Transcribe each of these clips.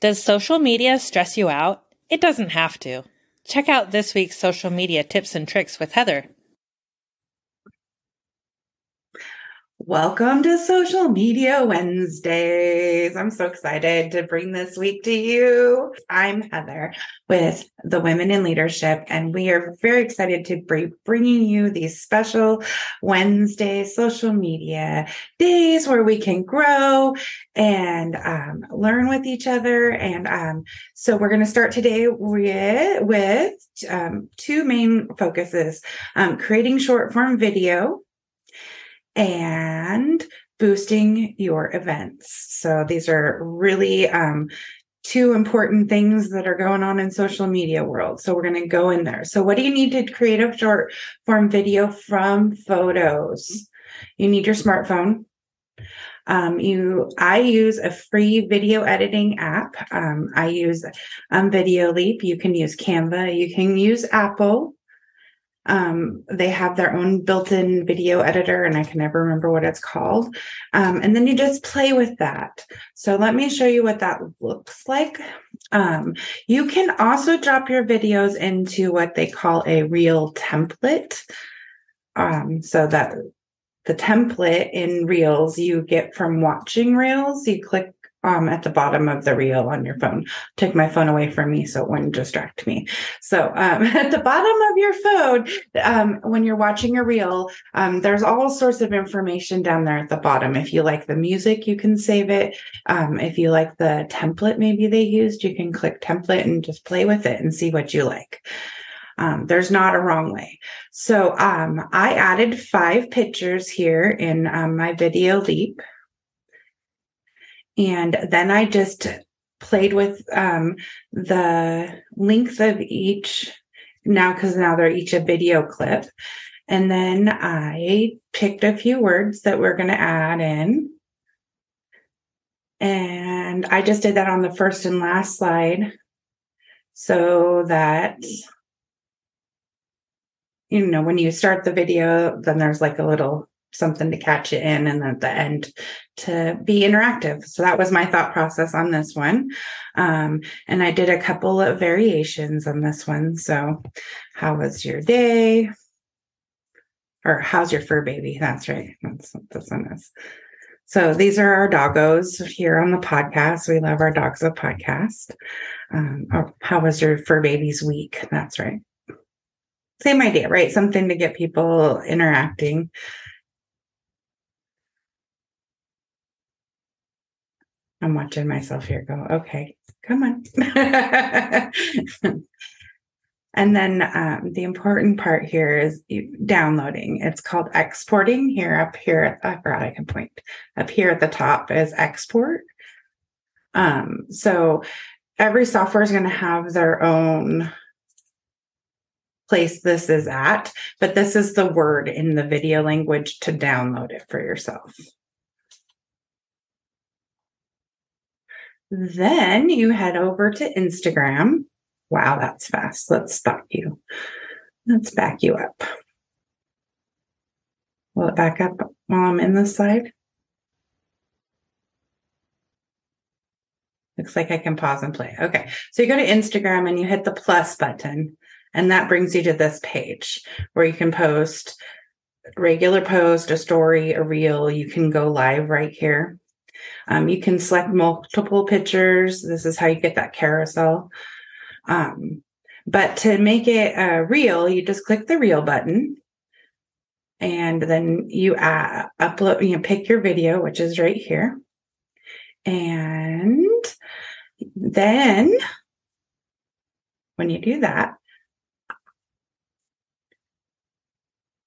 Does social media stress you out? It doesn't have to. Check out this week's social media tips and tricks with Heather. Welcome to Social Media Wednesdays. I'm so excited to bring this week to you. I'm Heather with the Women in Leadership, and we are very excited to be bringing you these special Wednesday social media days where we can grow and um, learn with each other. And um, so we're going to start today with, with um, two main focuses um, creating short form video and boosting your events. So these are really um, two important things that are going on in social media world. So we're going to go in there. So what do you need to create a short form video from photos? You need your smartphone. Um, you, I use a free video editing app. Um, I use um, Video Leap. You can use Canva. You can use Apple. Um, they have their own built-in video editor, and I can never remember what it's called. Um, and then you just play with that. So let me show you what that looks like. Um, you can also drop your videos into what they call a reel template. Um, so that the template in reels you get from watching reels, you click um, at the bottom of the reel on your phone. Take my phone away from me so it wouldn't distract me. So um, at the bottom of your phone, um, when you're watching a reel, um, there's all sorts of information down there at the bottom. If you like the music, you can save it. Um, if you like the template maybe they used, you can click template and just play with it and see what you like. Um, there's not a wrong way. So um, I added five pictures here in um, my video leap. And then I just played with um, the length of each now, because now they're each a video clip. And then I picked a few words that we're going to add in. And I just did that on the first and last slide so that, you know, when you start the video, then there's like a little something to catch it in and at the end to be interactive. So that was my thought process on this one. Um, and i did a couple of variations on this one. So how was your day? Or how's your fur baby? That's right. That's what this one is. So these are our doggos here on the podcast. We love our dogs of podcast. Um, oh, how was your fur baby's week? That's right. Same idea right? Something to get people interacting I'm watching myself here go, okay, come on. and then um, the important part here is downloading. It's called exporting here up here. At, I forgot I can point up here at the top is export. Um, so every software is going to have their own place this is at, but this is the word in the video language to download it for yourself. Then you head over to Instagram. Wow, that's fast. Let's stop you. Let's back you up. Will it back up while I'm in this slide? Looks like I can pause and play. Okay. So you go to Instagram and you hit the plus button, and that brings you to this page where you can post regular post, a story, a reel. You can go live right here. Um, you can select multiple pictures. This is how you get that carousel. Um, but to make it uh, real, you just click the reel button and then you add, upload, you know, pick your video, which is right here. And then when you do that,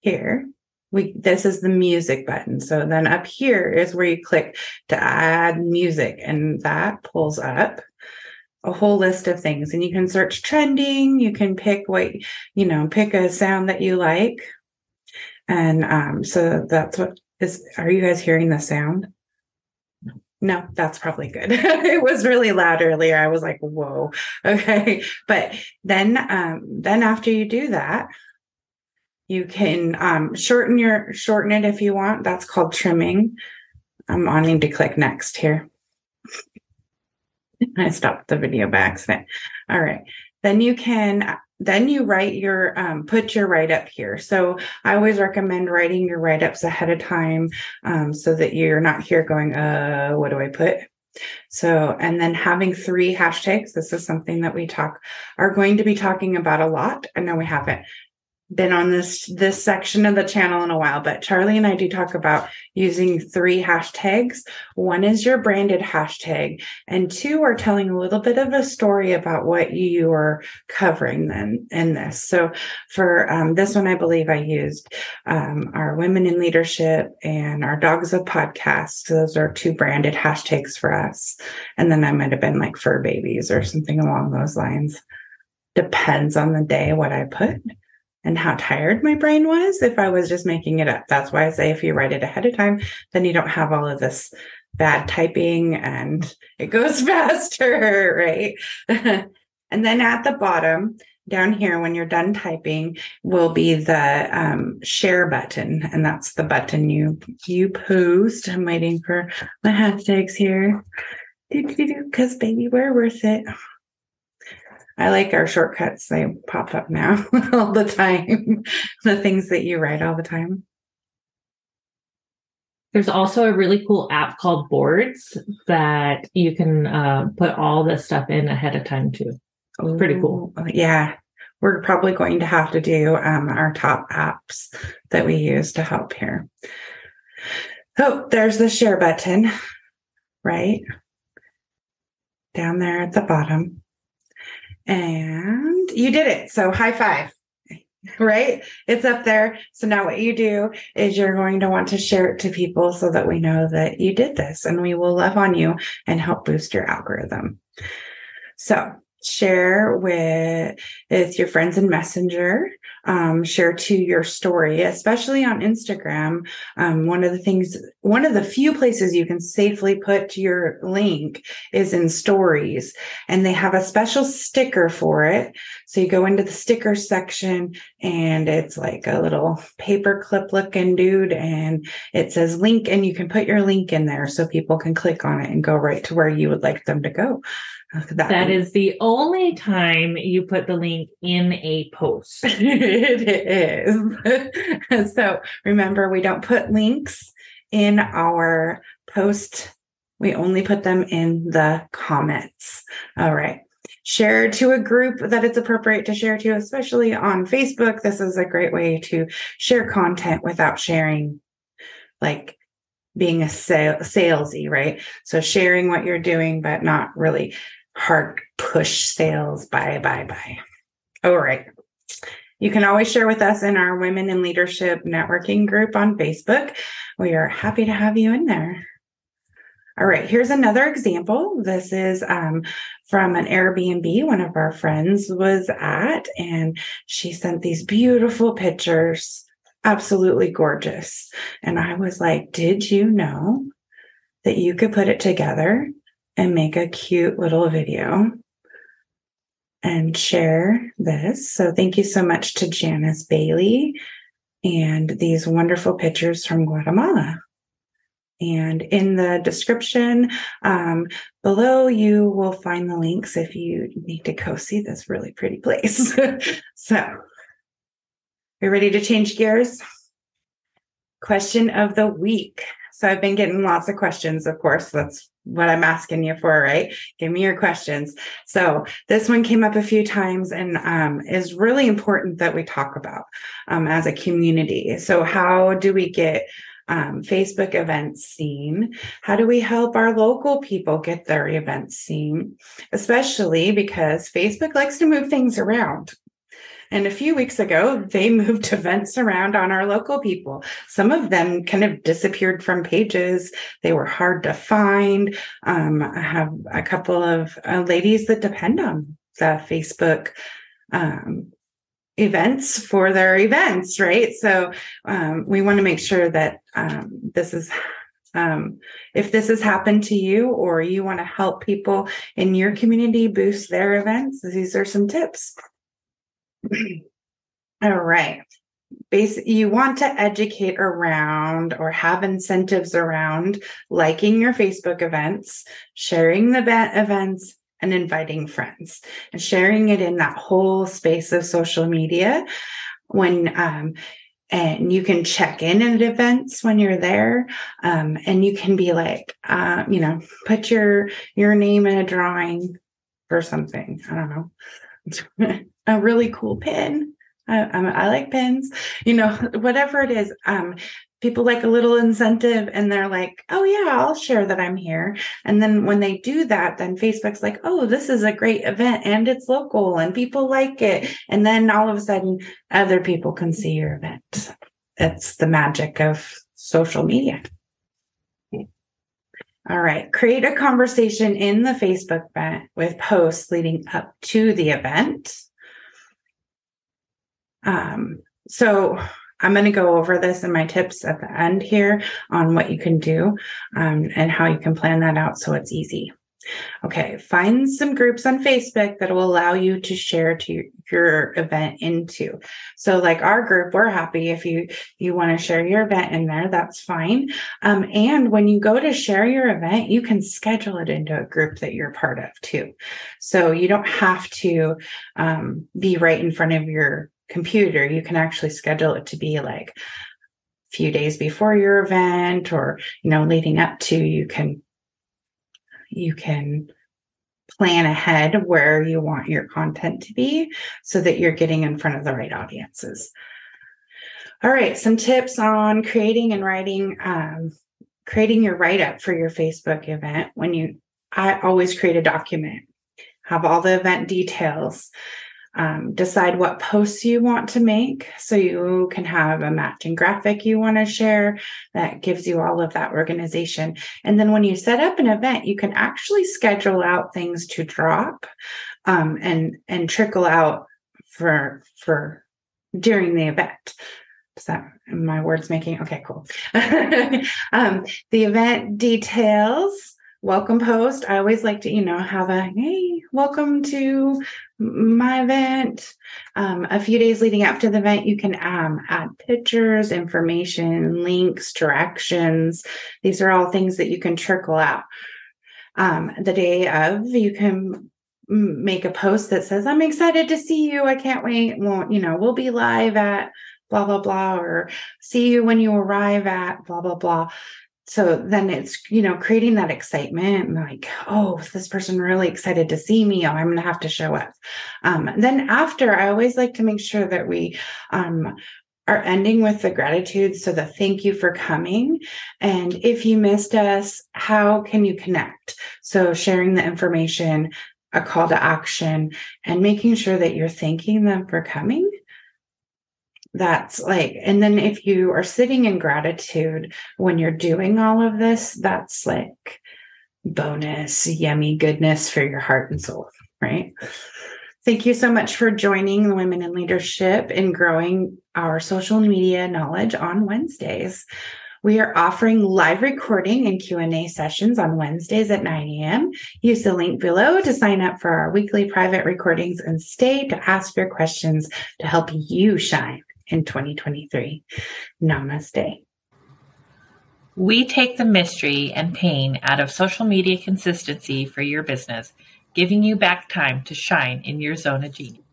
here, we this is the music button. So then up here is where you click to add music and that pulls up a whole list of things and you can search trending, you can pick what you know, pick a sound that you like. And um so that's what is are you guys hearing the sound? No, that's probably good. it was really loud earlier. I was like, whoa. Okay. But then um then after you do that, you can um, shorten your shorten it if you want. That's called trimming. I'm wanting to click next here. I stopped the video by accident. All right. Then you can then you write your um, put your write up here so i always recommend writing your write ups ahead of time um, so that you're not here going uh what do i put so and then having three hashtags this is something that we talk are going to be talking about a lot i know we haven't been on this this section of the channel in a while but charlie and i do talk about using three hashtags. One is your branded hashtag and two are telling a little bit of a story about what you are covering then in this. So for um, this one i believe i used um, our women in leadership and our dogs of podcast. Those are two branded hashtags for us. And then i might have been like fur babies or something along those lines. Depends on the day what i put and how tired my brain was if I was just making it up. That's why I say if you write it ahead of time, then you don't have all of this bad typing and it goes faster, right? and then at the bottom, down here, when you're done typing, will be the um, share button, and that's the button you you post. I'm waiting for my hashtags here, because baby, we're worth it. I like our shortcuts. They pop up now all the time. the things that you write all the time. There's also a really cool app called Boards that you can uh, put all this stuff in ahead of time too. Ooh, Pretty cool. Yeah. We're probably going to have to do um, our top apps that we use to help here. Oh, there's the share button, right? Down there at the bottom. And you did it. So high five, right? It's up there. So now what you do is you're going to want to share it to people so that we know that you did this and we will love on you and help boost your algorithm. So share with, with your friends in messenger um, share to your story especially on instagram. Um, one of the things one of the few places you can safely put your link is in stories and they have a special sticker for it so you go into the sticker section and it's like a little paper clip looking dude and it says link and you can put your link in there so people can click on it and go right to where you would like them to go uh, that, that is the only time you put the link in a post. it is. so remember, we don't put links in our post. We only put them in the comments. All right. Share to a group that it's appropriate to share to, especially on Facebook. This is a great way to share content without sharing like being a sale, salesy, right? So sharing what you're doing, but not really hard push sales. Bye, bye, bye. All right. You can always share with us in our Women in Leadership Networking group on Facebook. We are happy to have you in there. All right, here's another example. This is um, from an Airbnb one of our friends was at, and she sent these beautiful pictures, absolutely gorgeous. And I was like, Did you know that you could put it together and make a cute little video and share this. So thank you so much to Janis Bayley and these wonderful pictures from Guatemala. And in the description um, below, you will find the links if you need to go see this really pretty place. so, you ready to change gears? Question of the week. So, I've been getting lots of questions, of course. That's what I'm asking you for, right? Give me your questions. So this one came up a few times and um, is really important that we talk about um, as a community. So how do we get um, Facebook events seen? How do we help our local people get their events seen? Especially because Facebook likes to move things around. And a few weeks ago, they moved events around on our local people. Some of them kind of disappeared from pages. They were hard to find. Um, I have a couple of uh, ladies that depend on the Facebook um, events for their events, right? So um, we want to make sure that um, this is um, if this has happened to you or you want to help people in your community boost their events, these are some tips. All right. basically you want to educate around or have incentives around liking your Facebook events, sharing the event events, and inviting friends and sharing it in that whole space of social media when um, and you can check in at events when you're there um, and you can be like uh, you know put your your name in a drawing or something. I don't know. A really cool pin I, I, like pins you know whatever it is um, people like a little incentive and they're like, oh, yeah, I'll share that I'm here. And then when they do that, then Facebook's like, oh, this is a great event and it's local and people like it. And then all of a sudden, other people can see your event. It's the magic of social media. All right. Create a conversation in the Facebook event with posts leading up to the event. Um, so I'm going to go over this in my tips at the end here on what you can do um, and how you can plan that out so it's easy. Okay, find some groups on Facebook that will allow you to share to your, event into. So, like our group, we're happy if you you want to share your event in there. That's fine. Um, and when you go to share your event, you can schedule it into a group that you're part of too. So you don't have to um, be right in front of your computer, you can actually schedule it to be like a few days before your event or, you know, leading up to, you can, you can plan ahead where you want your content to be so that you're getting in front of the right audiences. All right, some tips on creating and writing, um, creating your write up for your Facebook event. When you, I always create a document, have all the event details, um, decide what posts you want to make. So you can have a matching graphic you want to share that gives you all of that organization. And then when you set up an event you can actually schedule out things to drop um, and and trickle out for for during the event. Is that my words making? Okay cool. Um, the event details welcome post. I always like to, you know, have a hey, welcome to my event. Um, a few days leading up to the event, you can um, add pictures, information, links, directions. These are all things that you can trickle out. Um, the day of, you can make a post that says, I'm excited to see you. I can't wait. Well, you know, we'll be live at blah, blah, blah, or see you when you arrive at blah, blah, blah so then it's you know creating that excitement like oh this person really excited to see me? Oh i'm to have to show up. Um, then after i always like to make sure that we um, are ending with the gratitude so the thank you for coming and if you missed us how can you connect? So sharing the information a call to action and making sure that you're thanking them for coming that's like and then if you are sitting in gratitude when you're doing all of this that's like bonus yummy goodness for your heart and soul right? Thank you so much for joining the women in leadership and growing our social media knowledge on wednesdays. We are offering live recording and Q&A sessions on Wednesdays at 9 a.m. Use the link below to sign up for our weekly private recordings and stay to ask your questions to help you shine in 2023. Namaste. We take the mystery and pain out of social media consistency for your business, giving you back time to shine in your zone of genius.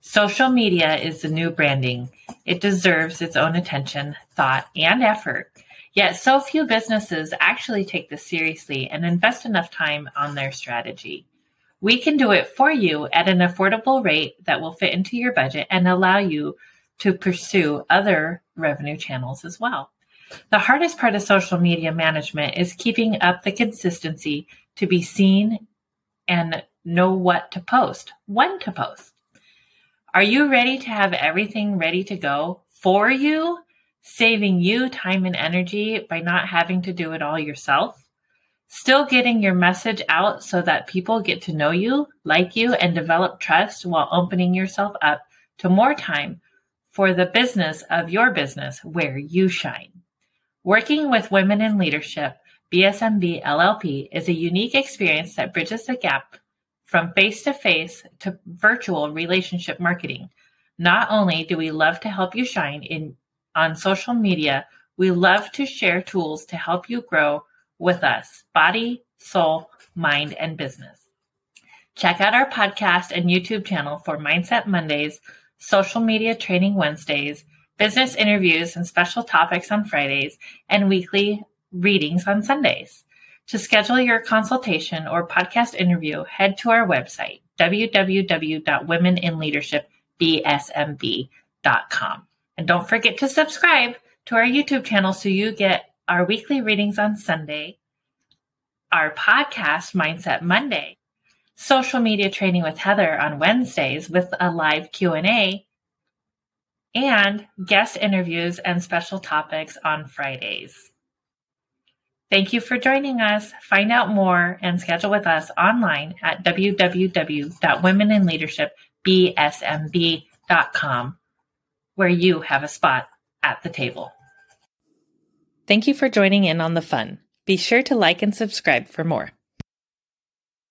Social media is the new branding. It deserves its own attention, thought, and effort. Yet so few businesses actually take this seriously and invest enough time on their strategy. We can do it for you at an affordable rate that will fit into your budget and allow you to pursue other revenue channels as well. The hardest part of social media management is keeping up the consistency to be seen and know what to post, when to post. Are you ready to have everything ready to go for you, saving you time and energy by not having to do it all yourself? Still getting your message out so that people get to know you, like you, and develop trust while opening yourself up to more time for the business of your business where you shine. Working with women in leadership, BSMB LLP is a unique experience that bridges the gap from face to face to virtual relationship marketing. Not only do we love to help you shine in on social media, we love to share tools to help you grow with us, body, soul, mind, and business. Check out our podcast and YouTube channel for Mindset Mondays, social media training Wednesdays, business interviews and special topics on Fridays, and weekly readings on Sundays. To schedule your consultation or podcast interview, head to our website, www.womeninleadershipbsmb.com. And don't forget to subscribe to our YouTube channel so you get our weekly readings on Sunday, our podcast, Mindset Monday, social media training with Heather on Wednesdays with a live Q&A, and guest interviews and special topics on Fridays. Thank you for joining us. Find out more and schedule with us online at www.womeninleadershipbsmb.com, where you have a spot at the table. Thank you for joining in on the fun. Be sure to like and subscribe for more.